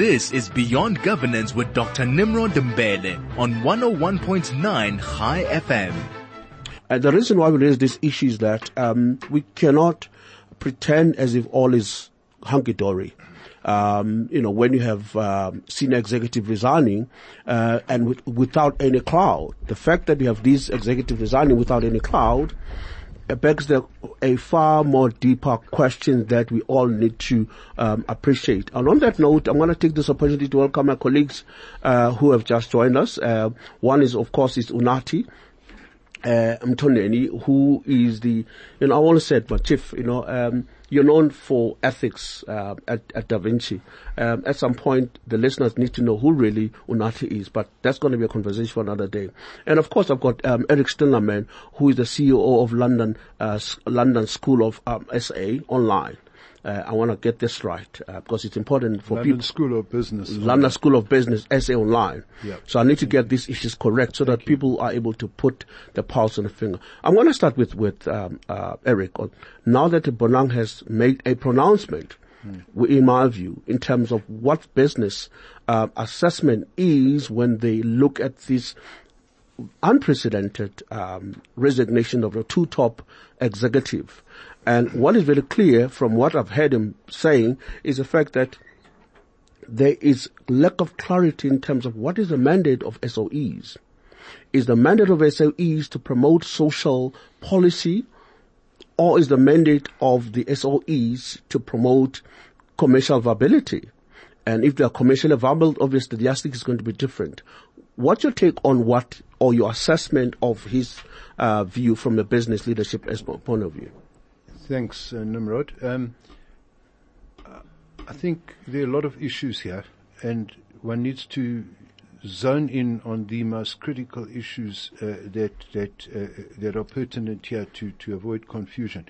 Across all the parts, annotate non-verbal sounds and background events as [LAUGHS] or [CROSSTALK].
This is Beyond Governance with Dr. Nimrod Mbele on 101.9 High FM. And uh, the reason why we raise this issue is that um, we cannot pretend as if all is hunky-dory. Um, you know, when you have um, senior executive resigning uh, and with, without any cloud, the fact that you have these executive resigning without any cloud begs the, a far more deeper question that we all need to um, appreciate. And on that note, I'm going to take this opportunity to welcome my colleagues uh, who have just joined us. Uh, one is, of course, is Unathi uh, Mtoneni, who is the, you know, I want to say my chief, you know, um, you're known for ethics uh, at, at Da Vinci. Um, at some point, the listeners need to know who really Unathi is, but that's going to be a conversation for another day. And of course, I've got um, Eric Stillerman, who is the CEO of London uh, London School of um, SA Online. Uh, I want to get this right uh, because it's important for London people. School of Business. London School of Business, SA Online. Yeah. So I need to get these issues correct so that people are able to put the pulse on the finger. I'm going to start with with um, uh, Eric. Now that Bonang has made a pronouncement, in my view, in terms of what business uh, assessment is when they look at this unprecedented um, resignation of the two top executive. And what is very clear from what I've heard him saying is the fact that there is lack of clarity in terms of what is the mandate of SOEs. Is the mandate of SOEs to promote social policy or is the mandate of the SOEs to promote commercial viability? And if they are commercially viable, obviously the yardstick is going to be different. What's your take on what, or your assessment of his uh, view from a business leadership point of view? Thanks, uh, Nimrod. Um, I think there are a lot of issues here, and one needs to zone in on the most critical issues uh, that that uh, that are pertinent here to to avoid confusion.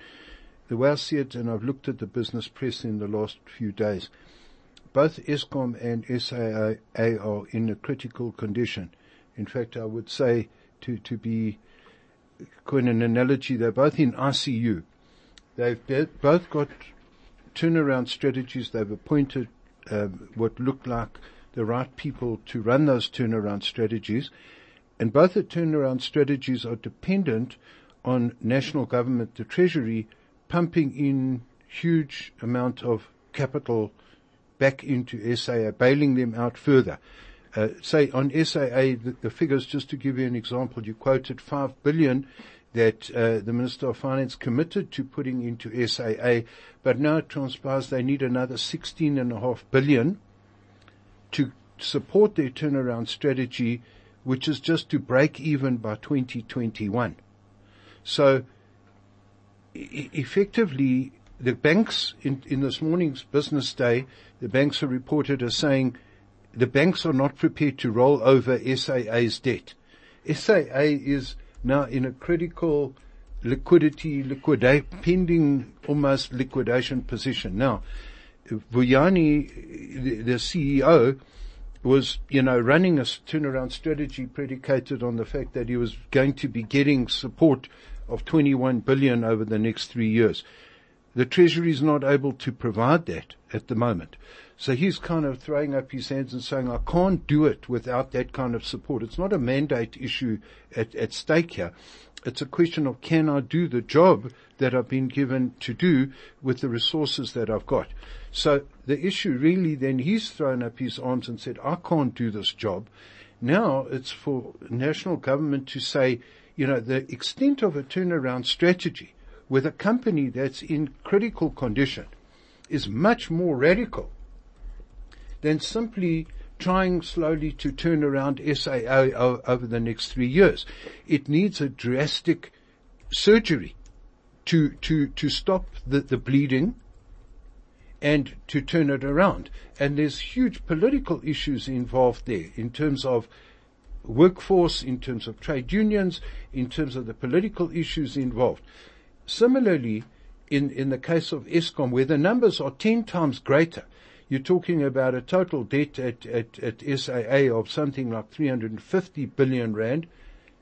The way I see it, and I've looked at the business press in the last few days, both Eskom and SAA are in a critical condition. In fact, I would say to to be coin an analogy, they're both in ICU. They've both got turnaround strategies. They've appointed um, what looked like the right people to run those turnaround strategies. And both the turnaround strategies are dependent on national government, the treasury, pumping in huge amount of capital back into SAA, bailing them out further. Uh, say on SAA, the, the figures, just to give you an example, you quoted five billion that uh, the Minister of Finance committed to putting into SAA, but now it transpires they need another sixteen and a half billion to support their turnaround strategy, which is just to break even by 2021. So, e- effectively, the banks in, in this morning's business day, the banks are reported as saying the banks are not prepared to roll over SAA's debt. SAA is now in a critical liquidity, pending almost liquidation position. Now, Vuyani, the, the CEO, was, you know, running a turnaround strategy predicated on the fact that he was going to be getting support of 21 billion over the next three years. The Treasury is not able to provide that at the moment. So he's kind of throwing up his hands and saying, I can't do it without that kind of support. It's not a mandate issue at, at stake here. It's a question of can I do the job that I've been given to do with the resources that I've got. So the issue really then he's thrown up his arms and said, I can't do this job. Now it's for national government to say, you know, the extent of a turnaround strategy with a company that's in critical condition is much more radical than simply trying slowly to turn around SAA over the next three years. It needs a drastic surgery to, to, to stop the, the bleeding and to turn it around. And there's huge political issues involved there in terms of workforce, in terms of trade unions, in terms of the political issues involved. Similarly, in, in the case of Eskom, where the numbers are 10 times greater, you're talking about a total debt at, at, at SAA of something like 350 billion rand,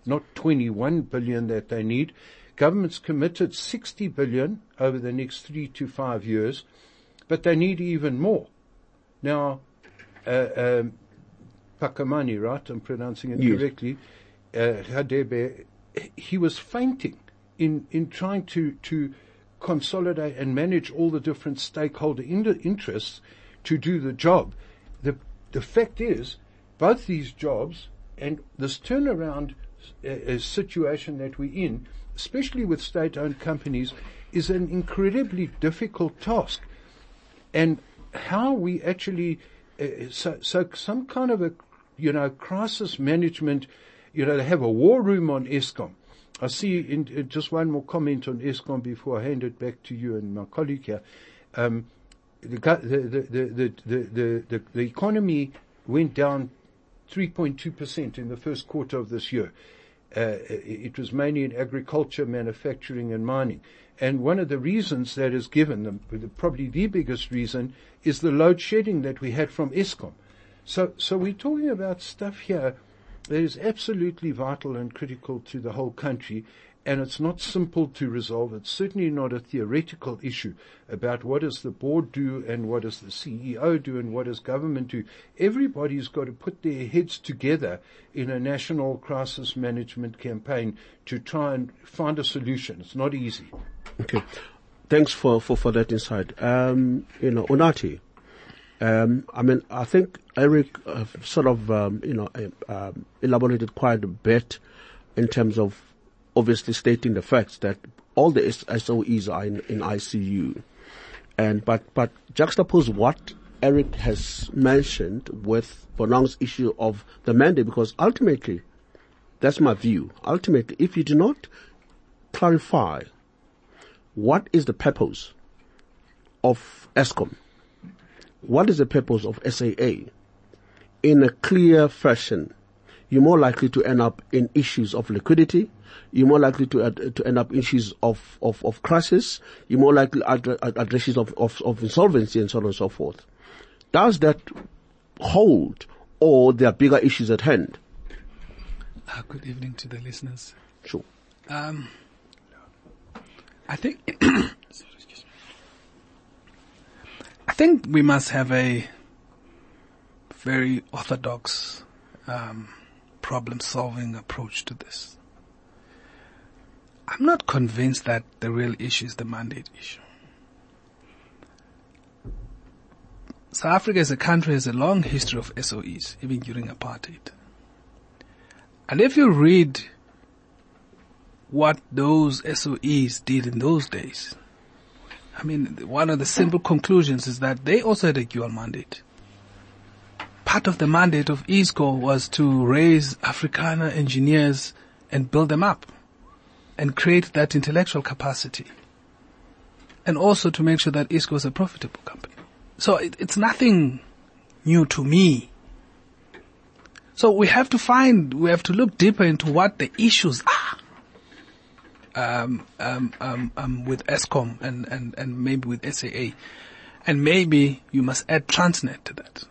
not 21 billion that they need. Government's committed 60 billion over the next three to five years, but they need even more. Now, uh, um, Phakamani, right? I'm pronouncing it Yes. correctly. Uh, Hadebe, he was fainting in, in trying to, to consolidate and manage all the different stakeholder in- interests to do the job. The, the fact is, both these jobs and this turnaround uh, uh, situation that we're in, especially with state-owned companies, is an incredibly difficult task. And how we actually uh, so so some kind of a you know crisis management you know they have a war room on Eskom I see in, in just one more comment on Eskom before I hand it back to you and my colleague here. Um, the, gu- the, the, the, the, the, the, the economy went down 3.2% in the first quarter of this year. Uh, it was mainly in agriculture, manufacturing and mining. And one of the reasons that is given, the, the, probably the biggest reason, is the load shedding that we had from Eskom. So, so we're talking about stuff here that is absolutely vital and critical to the whole country. And it's not simple to resolve. It's certainly not a theoretical issue about what does the board do and what does the CEO do and what does government do. Everybody's got to put their heads together in a national crisis management campaign to try and find a solution. It's not easy. Okay. Thanks for, for, for that insight. Um, you know, Unathi. um, I mean, I think Eric sort of, um, you know, um, elaborated quite a bit in terms of obviously stating the facts that all the SOEs are in, in ICU. And, but, but juxtapose what Eric has mentioned with Bonang's issue of the mandate because ultimately, that's my view. Ultimately, if you do not clarify what is the purpose of Eskom? What is the purpose of SAA? In a clear fashion, you're more likely to end up in issues of liquidity. You're more likely to ad- to end up issues of, of, of crisis. You're more likely at, at, at issues of, of, of insolvency and so on and so forth. Does that hold or there are bigger issues at hand? Uh, good evening to the listeners. Sure. Um, I think, [COUGHS] sorry, excuse me. I think we must have a very orthodox um, problem-solving approach to this. I'm not convinced that the real issue is the mandate issue. South Africa as a country has a long history of SOEs, even during apartheid. And if you read what those SOEs did in those days, I mean, one of the simple conclusions is that they also had a dual mandate. Part of the mandate of Iscor was to raise Afrikaner engineers and build them up and create that intellectual capacity. And also to make sure that Iscor is a profitable company. So it, it's nothing new to me. So we have to find, we have to look deeper into what the issues are. Um, um, um, um, with Eskom and, and, and maybe with SAA. And maybe you must add Transnet to that.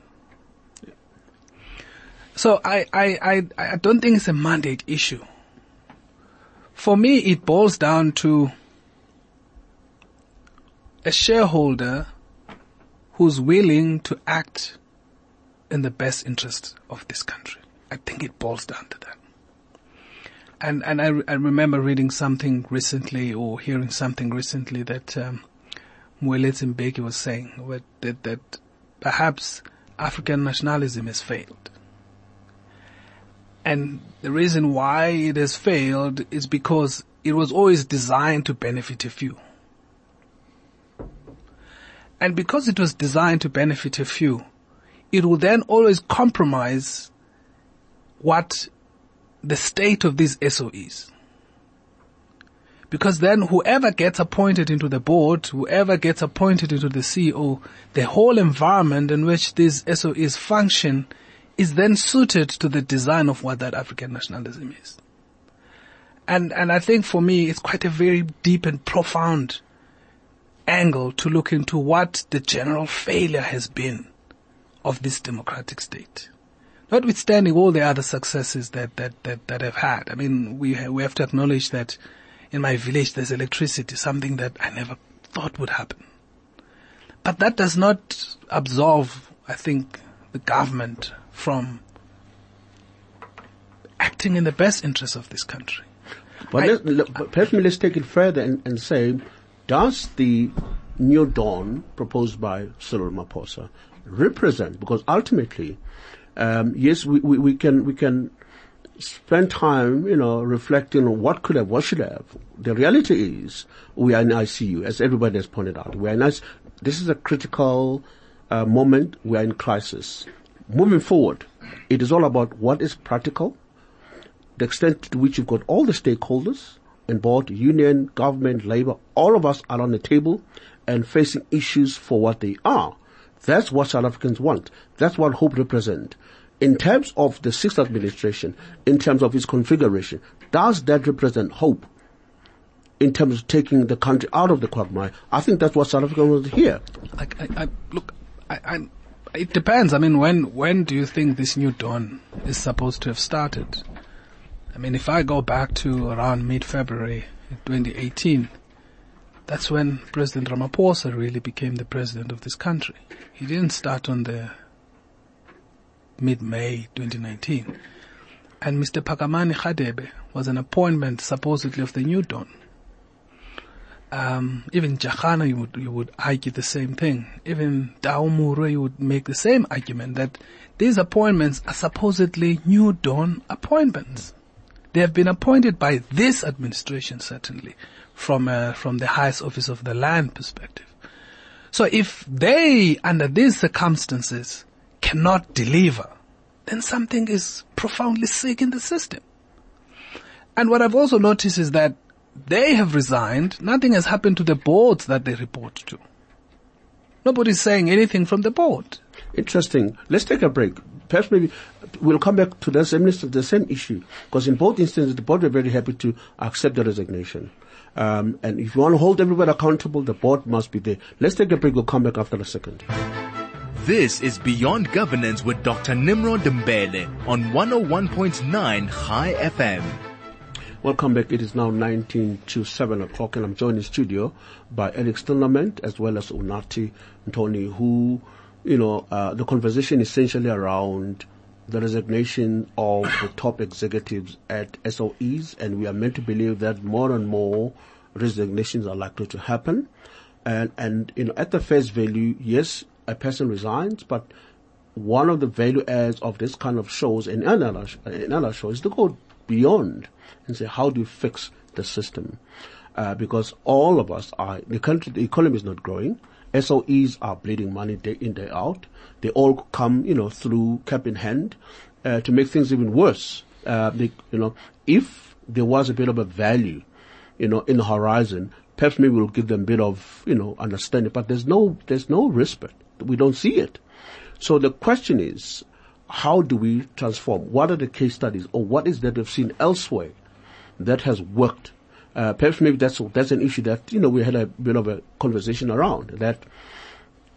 So I, I, I, I don't think it's a mandate issue. For me, it boils down to a shareholder who's willing to act in the best interest of this country. I think it boils down to that. And and I, I remember reading something recently or hearing something recently that um, Moeletsi Mbeki was saying that that perhaps African nationalism has failed. And the reason why it has failed is because it was always designed to benefit a few. And because it was designed to benefit a few, it will then always compromise what the state of these SOEs. Because then whoever gets appointed into the board, whoever gets appointed into the CEO, the whole environment in which these SOEs function is then suited to the design of what that African nationalism is. And, and I think for me, it's quite a very deep and profound angle to look into what the general failure has been of this democratic state. Notwithstanding all the other successes that, that, that, that have had. I mean, we, ha- we have to acknowledge that in my village there's electricity, something that I never thought would happen. But that does not absolve, I think, the government from acting in the best interest of this country. But I- let, let, but perhaps let's take it further and, and say, does the new dawn proposed by Cyril Ramaphosa represent? Because ultimately, um, yes, we, we, we can we can spend time, you know, reflecting on what could have, what should have. The reality is, we are in ICU, as everybody has pointed out. We are in ICU. This is a critical uh, moment. We are in crisis. Moving forward, it is all about what is practical, the extent to which you've got all the stakeholders board, union, government, labor, all of us are on the table and facing issues for what they are. That's what South Africans want. That's what hope represents. In terms of the sixth administration, in terms of its configuration, does that represent hope? In terms of taking the country out of the quagmire, I think that's what South Africans want to hear. Like, I, I look, I, I, it depends. I mean, when, when do you think this new dawn is supposed to have started? I mean, if I go back to around mid-February 2018, that's when President Ramaphosa really became the president of this country. He didn't start on the mid-May 2019. And Mr. Phakamani Hadebe was an appointment supposedly of the new dawn. Um, even Jarana, you would, you would argue the same thing. Even Daumuro, you would make the same argument that these appointments are supposedly new dawn appointments. They have been appointed by this administration, certainly, from, uh, from the highest office of the land perspective. So if they, under these circumstances, cannot deliver, then something is profoundly sick in the system. And what I've also noticed is that they have resigned. Nothing has happened to the boards that they report to. Nobody's saying anything from the board. Interesting. Let's take a break. Perhaps maybe we'll come back to the same, the same issue because in both instances the board were very happy to accept the resignation. Um, and if you want to hold everybody accountable, the board must be there. Let's take a break. We'll come back after a second. This is Beyond Governance with Dr. Nimrod Mbele on 101.9 High FM. Welcome back. It is now 19 to 7 o'clock and I'm joined in studio by Eric Stillerman as well as Unathi Tony who, you know, uh, the conversation essentially around the resignation of the top executives at SOEs and we are meant to believe that more and more resignations are likely to happen. And, and, you know, at the face value, yes, a person resigns, but one of the value adds of this kind of shows and another, another show is to go beyond and say, how do you fix the system? Uh, because all of us are, the country, the economy is not growing. SOEs are bleeding money day in, day out. They all come, you know, through cap in hand, uh, to make things even worse. Uh, they, you know, if there was a bit of a value, you know, in the horizon, perhaps maybe we'll give them a bit of, you know, understanding, but there's no, there's no respite. We don't see it. So the question is, how do we transform? What are the case studies or what is that we've seen elsewhere that has worked? Uh, perhaps maybe that's, that's an issue that, you know, we had a bit of a conversation around that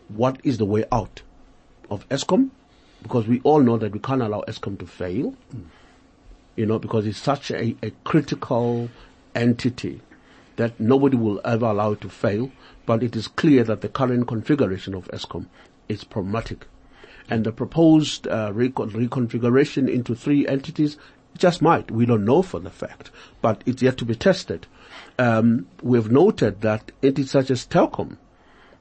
what is the way out of Eskom? Because we all know that we can't allow Eskom to fail, you know, because it's such a, a critical entity that nobody will ever allow it to fail, but it is clear that the current configuration of Eskom is problematic. And the proposed uh, recon- reconfiguration into three entities just might. We don't know for the fact, but it's yet to be tested. Um, we've noted that entities such as Telkom,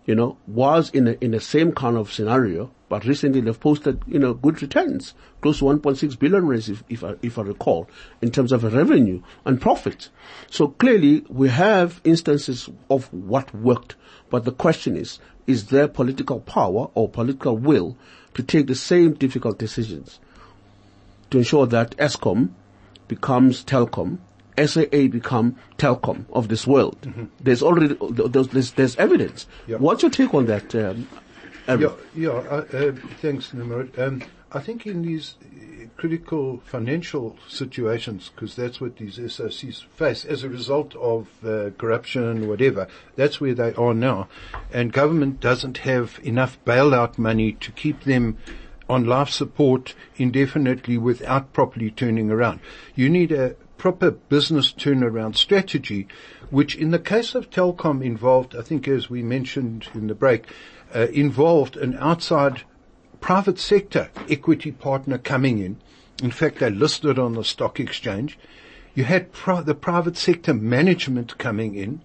you know, was in in the same kind of scenario, but recently they've posted, you know, good returns, close to 1.6 billion rands, if, if I, if I recall, in terms of revenue and profit. So clearly we have instances of what worked, but the question is, is there political power or political will to take the same difficult decisions to ensure that Eskom becomes Telkom, SAA become Telkom of this world. There's already there's, there's, there's evidence. Yeah. What's your take on that? Um? Yeah, yeah. Uh, uh, thanks, Nimrod. Um, I think in these critical financial situations, because that's what these SOCs face as a result of uh, corruption, whatever. That's where they are now, and government doesn't have enough bailout money to keep them on life support indefinitely without properly turning around. You need a proper business turnaround strategy, which in the case of Telkom involved, I think as we mentioned in the break, uh, involved an outside private sector equity partner coming in. In fact, they listed on the stock exchange. You had the private sector management coming in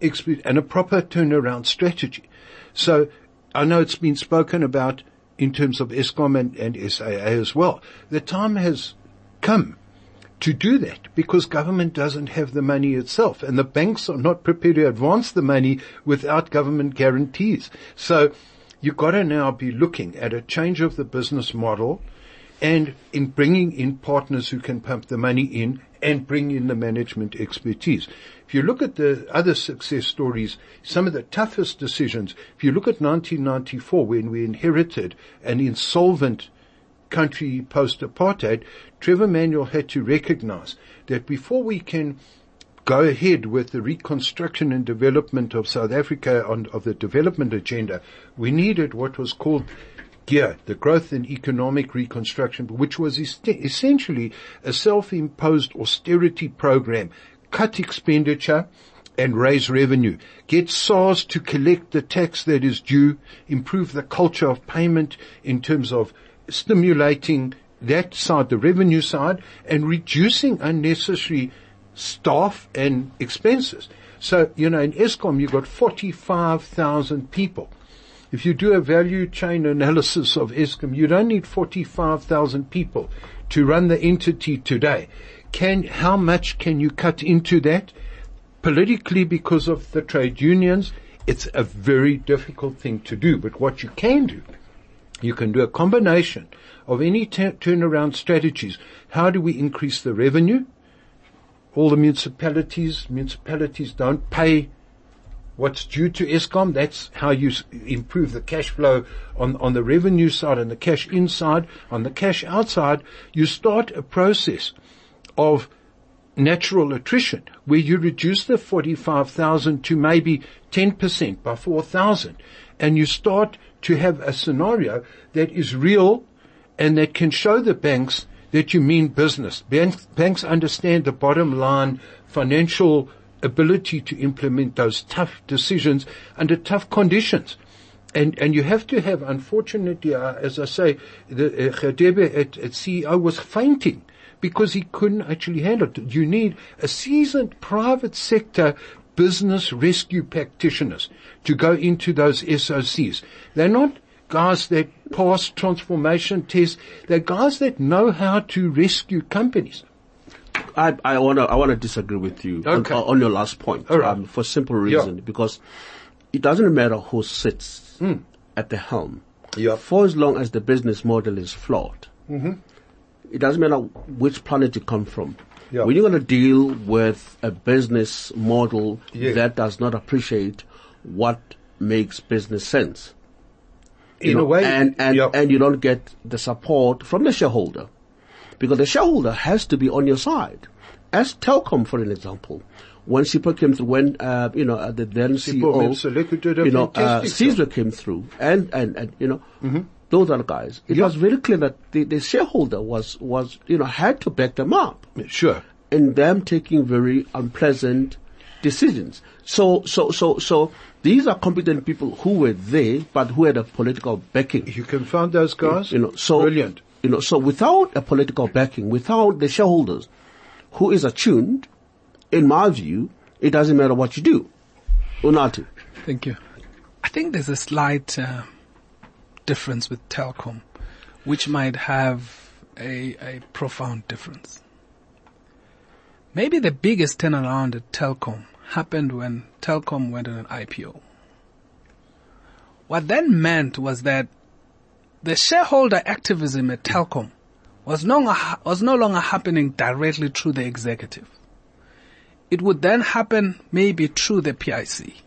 and a proper turnaround strategy. So I know it's been spoken about in terms of Eskom and, and SAA as well. The time has come to do that because government doesn't have the money itself and the banks are not prepared to advance the money without government guarantees. So you've got to now be looking at a change of the business model and in bringing in partners who can pump the money in and bring in the management expertise. If you look at the other success stories, some of the toughest decisions, if you look at 1994 when we inherited an insolvent country post-apartheid, Trevor Manuel had to recognize that before we can go ahead with the reconstruction and development of South Africa on, of the development agenda, we needed what was called GEAR, the Growth and Economic Reconstruction, which was essentially a self-imposed austerity program, cut expenditure and raise revenue, get SARS to collect the tax that is due, improve the culture of payment in terms of stimulating that side, the revenue side, and reducing unnecessary staff and expenses. So, you know, in Eskom you've got 45,000 people. If you do a value chain analysis of Eskom, you don't need 45,000 people to run the entity today. Can, how much can you cut into that? Politically, because of the trade unions, it's a very difficult thing to do. But what you can do, you can do a combination of any t- turnaround strategies. How do we increase the revenue? All the municipalities, municipalities don't pay what's due to Eskom. That's how you improve the cash flow on, on the revenue side and the cash inside. On the cash outside, you start a process of natural attrition where you reduce the 45,000 to maybe 10% by 4,000 and you start to have a scenario that is real and that can show the banks that you mean business. Banks, banks understand the bottom line financial ability to implement those tough decisions under tough conditions. And, and you have to have, unfortunately, uh, as I say, the uh, Hadebe at, at CEO was fainting because he couldn't actually handle it. You need a seasoned private sector business rescue practitioners to go into those SOCs. They're not guys that pass transformation tests. They're guys that know how to rescue companies. I, I want to I want to disagree with you on- Okay. on, your last point right. um, for simple reason because it doesn't matter who sits at the helm. Yeah. For as long as the business model is flawed, it doesn't matter which planet you come from. Yeah. When you're going to deal with a business model Yeah. that does not appreciate what makes business sense, you In know, a way, and and yeah. and you don't get the support from the shareholder, because the shareholder has to be on your side. As Telkom, for an example, when Sipho came through, when uh, you know uh, the then CEO, you know, uh, Caesar came through, and and and you know. Mm-hmm. Those other guys. It was very clear that the, the shareholder was, was, you know, had to back them up Sure. and them taking very unpleasant decisions. So, so, so, so these are competent people who were there, but who had a political backing. You can find those guys. You know, so Brilliant. You know, so without a political backing, without the shareholders, who is attuned, in my view, it doesn't matter what you do. Unathi. Thank you. I think there's a slight uh, difference with Telkom, which might have a, a profound difference. Maybe the biggest turnaround at Telkom happened when Telkom went on an IPO. What that meant was that the shareholder activism at Telkom was no, was no longer happening directly through the executive. It would then happen maybe through the PIC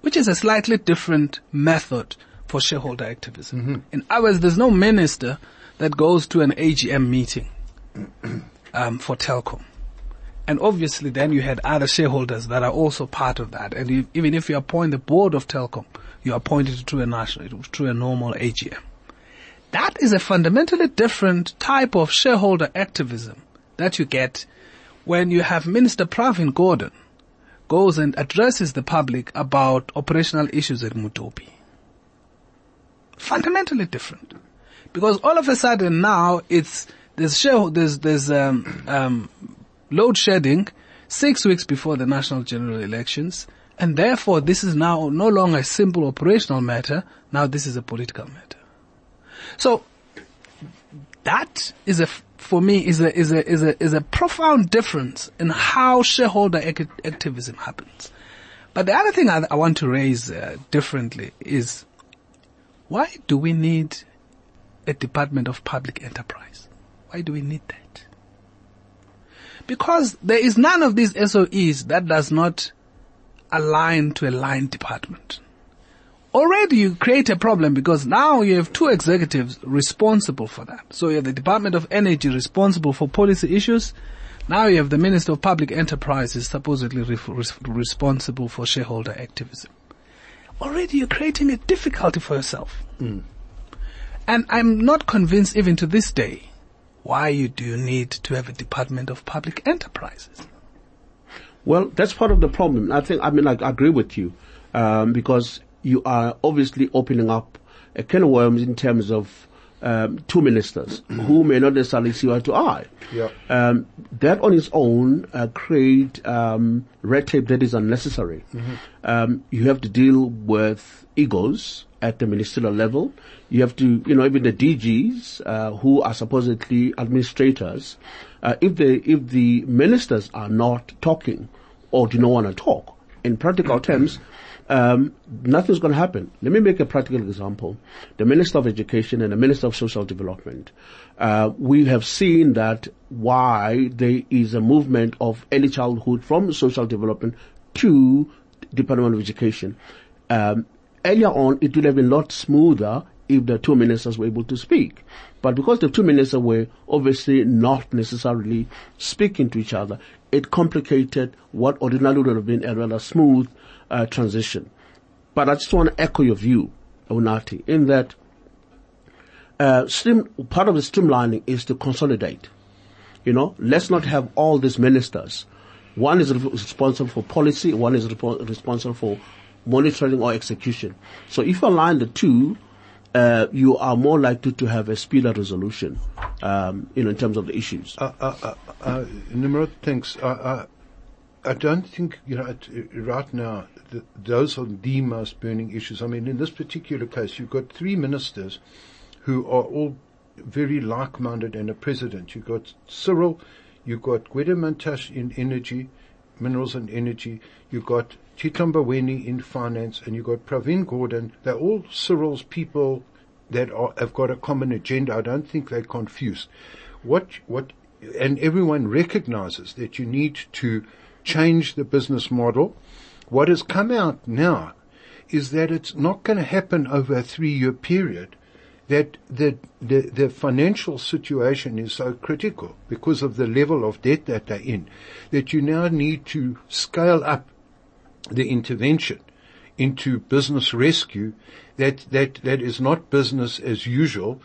which is a slightly different method for shareholder activism. In other words, there's no minister that goes to an AGM meeting um, for Telkom. And obviously then you had other shareholders that are also part of that. And you, even if you appoint the board of Telkom, you appoint it through a national, through a normal AGM. That is a fundamentally different type of shareholder activism that you get when you have Minister Pravin Gordhan goes and addresses the public about operational issues at Medupi. Fundamentally different. Because all of a sudden now it's, there's share, there's, there's, um, um, load shedding six weeks before the national general elections. And therefore this is now no longer a simple operational matter. Now this is a political matter. So that is a, for me, is a, is a, is a, is a profound difference in how shareholder ac- activism happens. But the other thing I, I want to raise uh, differently is why do we need a Department of Public Enterprise? Why do we need that? Because there is none of these SOEs that does not align to a line department. Already you create a problem because now you have two executives responsible for that. So you have the Department of Energy responsible for policy issues. Now you have the Minister of Public Enterprises supposedly re- responsible for shareholder activism. Already you're creating a difficulty for yourself. Mm. And I'm not convinced even to this day why you do need to have a Department of Public Enterprises. Well, that's part of the problem. I think, I mean, I agree with you, um, because you are obviously opening up a can of worms in terms of um, two ministers [CLEARS THROAT] who may not necessarily see eye to eye. Yeah. Um, that on its own uh, create um, red tape that is unnecessary. Mm-hmm. Um, you have to deal with egos at the ministerial level. You have to, you know, even the DGs uh, who are supposedly administrators. Uh, if the if the ministers are not talking or do not want to talk, in practical terms, um, nothing's going to happen. Let me make a practical example. The Minister of Education and the Minister of Social Development. Uh, we have seen that why there is a movement of early childhood from social development to Department of Education. Um, earlier on, it would have been a lot smoother if the two ministers were able to speak. But because the two ministers were obviously not necessarily speaking to each other, it complicated what ordinarily would have been a rather smooth uh, transition. But I just want to echo your view, Unathi, in that uh, stream, part of the streamlining is to consolidate. You know, let's not have all these ministers. One is responsible for policy, one is responsible for monitoring or execution. So if you align the two, uh, you are more likely to have a speedier resolution, um, you know, in terms of the issues. Uh, uh, uh, uh Nimrod, thanks. Uh, I don't think, you know, right now, the, those are the most burning issues. I mean, in this particular case, you've got three ministers who are all very like-minded and a president. You've got Cyril, you've got Gwede Mantashe in energy, minerals and energy, you've got Chitla Mboweni in finance, and you've got Pravin Gordhan. They're all Cyril's people that are, have got a common agenda. I don't think they're confused. What, what, and everyone recognizes that you need to change the business model. What has come out now is that it's not going to happen over a three year period that the, the, the financial situation is so critical because of the level of debt that they're in that you now need to scale up the intervention into business rescue that, that, that is not business as usual.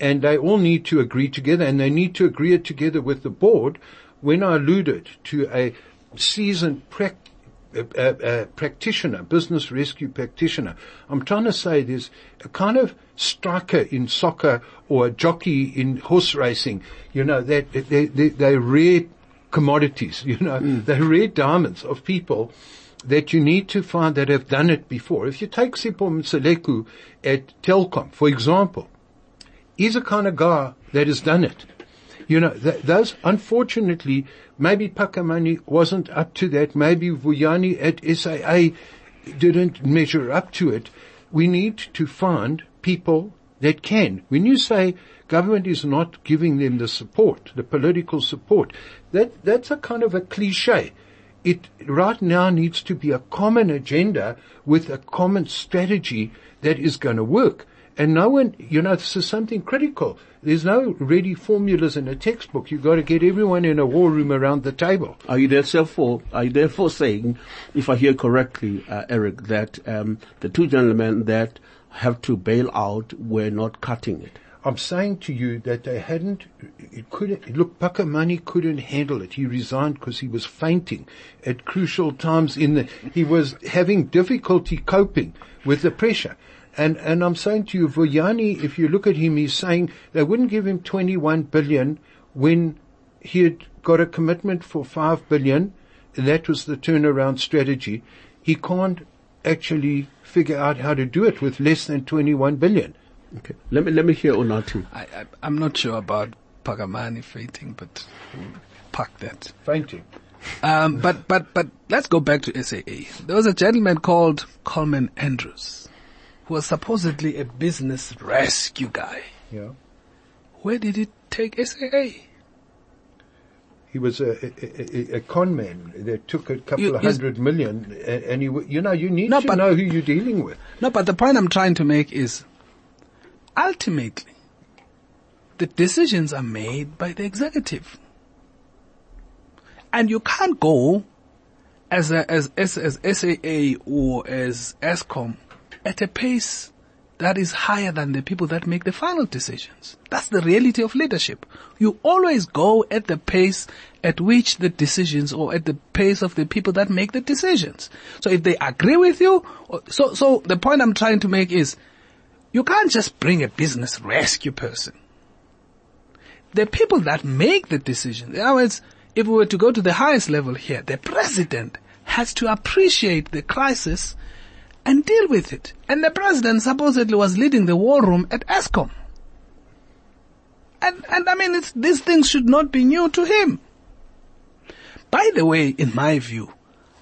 And they all need to agree together and they need to agree it together with the board. When I alluded to a seasoned pra- uh, uh, uh, practitioner, business rescue practitioner. I'm trying to say there's a kind of striker in soccer or a jockey in horse racing. You know, that they, they, they're rare commodities, [LAUGHS] you know, mm. they're rare diamonds of people that you need to find that have done it before. If you take Sipho Mseleku at Telkom, for example, he's a kind of guy that has done it. You know, th- those, unfortunately, maybe Phakamani wasn't up to that. Maybe Vuyani at SAA didn't measure up to it. We need to find people that can. When you say government is not giving them the support, the political support, that, that's a kind of a cliche. It right now needs to be a common agenda with a common strategy that is going to work. And no one, you know, this is something critical. There's no ready formulas in a textbook. You've got to get everyone in a war room around the table. Are you therefore, are you therefore saying, if I hear correctly, uh, Eric, that um, the two gentlemen that have to bail out were not cutting it? I'm saying to you that they hadn't, it couldn't, look, Phakamani couldn't handle it. He resigned because he was fainting at crucial times in the, he was having difficulty coping with the pressure. And, and I'm saying to you, Vuyani, if you look at him, he's saying they wouldn't give him 21 billion when he had got a commitment for 5 billion. That was the turnaround strategy. He can't actually figure out how to do it with less than 21 billion. Okay. Let me, let me hear Unathi. I, I, I'm not sure about Phakamani fainting, but park that. Fainting. Um, but, but, but let's go back to SAA. There was a gentleman called Coleman Andrews who was supposedly a business rescue guy. Yeah. Where did he take SAA? He was a, a, a, a con man that took a couple You- of hundred million, and, and he, you know, you need No, to but- know who you're dealing with. No, but the point I'm trying to make is ultimately the decisions are made by the executive. And you can't go as a, as, as, as SAA or as Eskom at a pace that is higher than the people that make the final decisions. That's the reality of leadership. You always go at the pace at which the decisions or at the pace of the people that make the decisions. So if they agree with you, so, so the point I'm trying to make is you can't just bring a business rescue person. The people that make the decision, in other words, if we were to go to the highest level here, the president has to appreciate the crisis and deal with it. And the president supposedly was leading the war room at Eskom. And, and I mean, these things should not be new to him. By the way, in my view,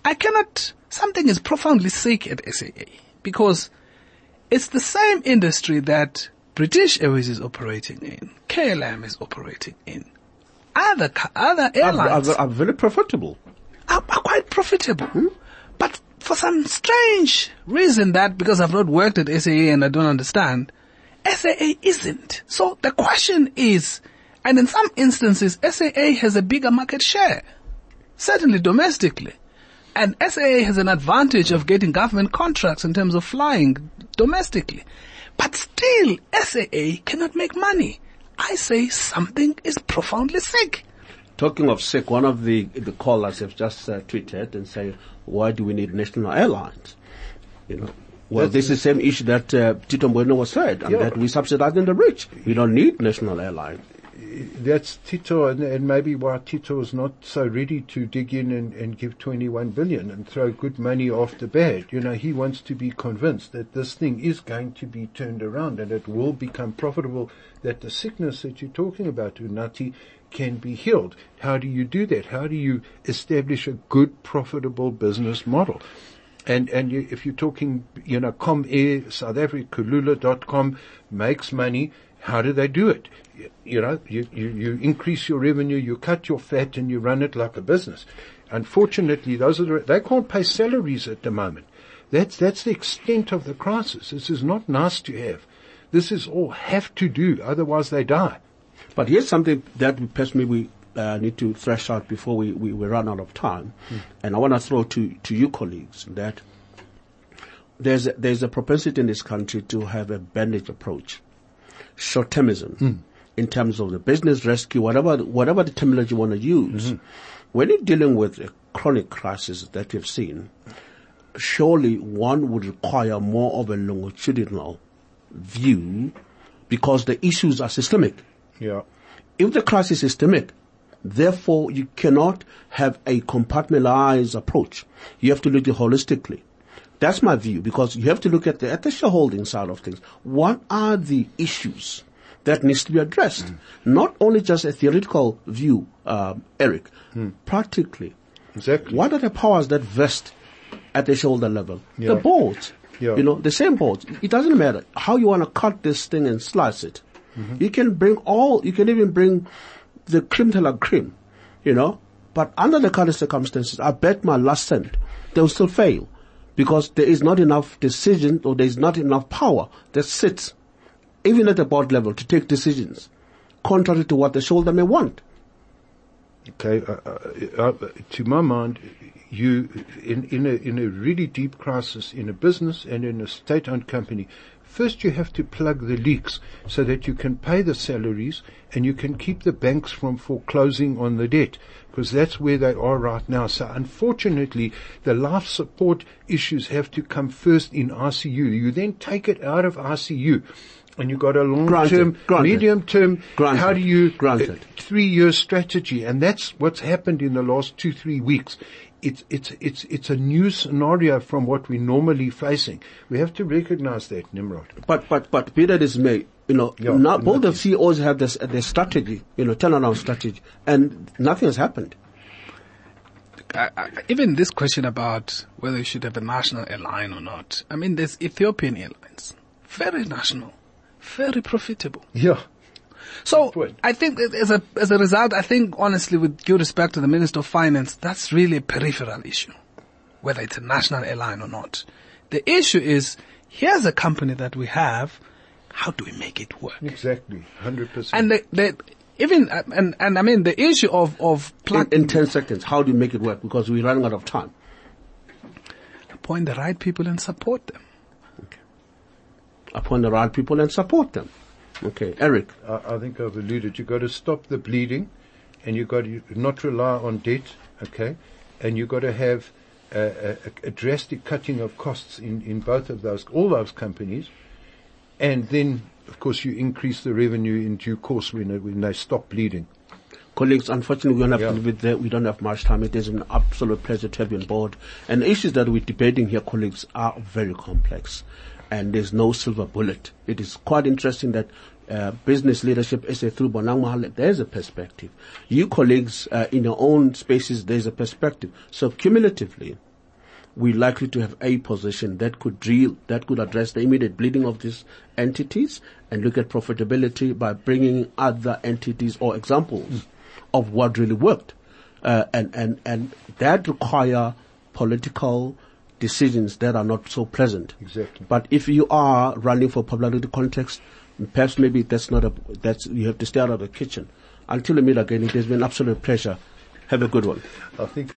I cannot, something is profoundly sick at SAA because it's the same industry that British Airways is operating in, KLM is operating in. Other, other airlines are, are very profitable. are, are quite profitable. But for some strange reason that, because I've not worked at SAA and I don't understand, SAA isn't. So the question is, and in some instances, SAA has a bigger market share. Certainly domestically. And SAA has an advantage of getting government contracts in terms of flying domestically. But still, SAA cannot make money. I say something is profoundly sick. Talking of sick, one of the, the callers have just uh, tweeted and said, why do we need national airlines? You know, well, this is the same issue that uh, Tito Mboweni was said, and Yeah. that we subsidizing the rich. We don't need national airlines. That's Tito, and, and maybe why Tito is not so ready to dig in and, and give 21 billion and throw good money after bad. You know, he wants to be convinced that this thing is going to be turned around and it will become profitable, that the sickness that you're talking about, Unathi, can be healed. How do you do that? How do you establish a good, profitable business model? And, and you, if you're talking, you know, ComAir, South Africa, Kulula.com makes money, how do they do it? You, you know, you, you, you increase your revenue, you cut your fat and you run it like a business. Unfortunately, those are the, they can't pay salaries at the moment. That's, that's the extent of the crisis. This is not nice to have. This is all have to do, otherwise they die. But here's something that personally we uh, need to thresh out before we, we, we run out of time. And I want to throw to, to you colleagues that there's a, there's a propensity in this country to have a bandage approach, short-termism, hmm. in terms of the business rescue, whatever whatever the terminology you want to use. Mm-hmm. When you're dealing with a chronic crisis that we've seen, surely one would require more of a longitudinal view because the issues are systemic. Yeah. If the crisis is systemic, therefore you cannot have a compartmentalized approach. You have to look at it holistically. That's my view because you have to look at the, at the shareholding side of things. What are the issues that needs to be addressed? Hmm. Not only just a theoretical view, um, Eric, hmm. practically. Exactly. What are the powers that vest at the shareholder level? Yeah. The board. Yeah. You know, the same board. It doesn't matter how you want to cut this thing and slice it. Mm-hmm. You can bring all, you can even bring the cream to la cream, you know. But under the current circumstances, I bet my last cent, they will still fail because there is not enough decision or there is not enough power that sits even at the board level to take decisions contrary to what the shoulder may want. Okay, uh, uh, uh, to my mind, you in in a in a really deep crisis in a business and in a state-owned company, first you have to plug the leaks so that you can pay the salaries and you can keep the banks from foreclosing on the debt because that's where they are right now. So unfortunately, the life support issues have to come first in ICU. You then take it out of ICU and you've got a long Granted, term, granted. medium term, Granted, how do you, uh, granted. three year strategy. And that's what's happened in the last two, three weeks. It's, it's, it's, it's a new scenario from what we're normally facing. We have to recognize that, Nimrod. But but but be that as may, you know, Yeah, now both the. CEOs have this their strategy, you know, turnaround strategy, and nothing has happened. I, I, even this question about whether you should have a national airline or not. I mean, there's Ethiopian Airlines, very national, very profitable. Yeah. So point. I think as a as a result, I think honestly, with due respect to the Minister of Finance, that's really a peripheral issue, whether it's a national airline or not. The issue is here's a company that we have. How do we make it work? Exactly. 100%. And the, the even uh, and and I mean the issue of of In, in ten seconds, how do you make it work? Because we're running out of time. appoint the right people and support them. Appoint the right people and support them. Okay, Eric. I, I think I've alluded. You've got to stop the bleeding, and you've got to not rely on debt. Okay, and you've got to have a, a, a drastic cutting of costs in, in both of those, all those companies, and then of course you increase the revenue in due course when they, when they stop bleeding. Colleagues, unfortunately, we don't have Yeah. to leave it there. We don't have much time. It is an absolute pleasure to have you on board. And the issues that we're debating here, colleagues, are very complex. And there's no silver bullet. It is quite interesting that uh, business leadership, SA through Bonang Mohale, there's a perspective. You colleagues, uh, in your own spaces, there's a perspective. So cumulatively, we're likely to have a position that could deal, that could address the immediate bleeding of these entities and look at profitability by bringing other entities or examples of what really worked. Uh, and, and, and that require political decisions that are not so pleasant. Exactly. But if you are running for popularity context, perhaps maybe that's not a, that's, you have to stay out of the kitchen. Until we meet again, it has been absolute pleasure. Have a good one. I think.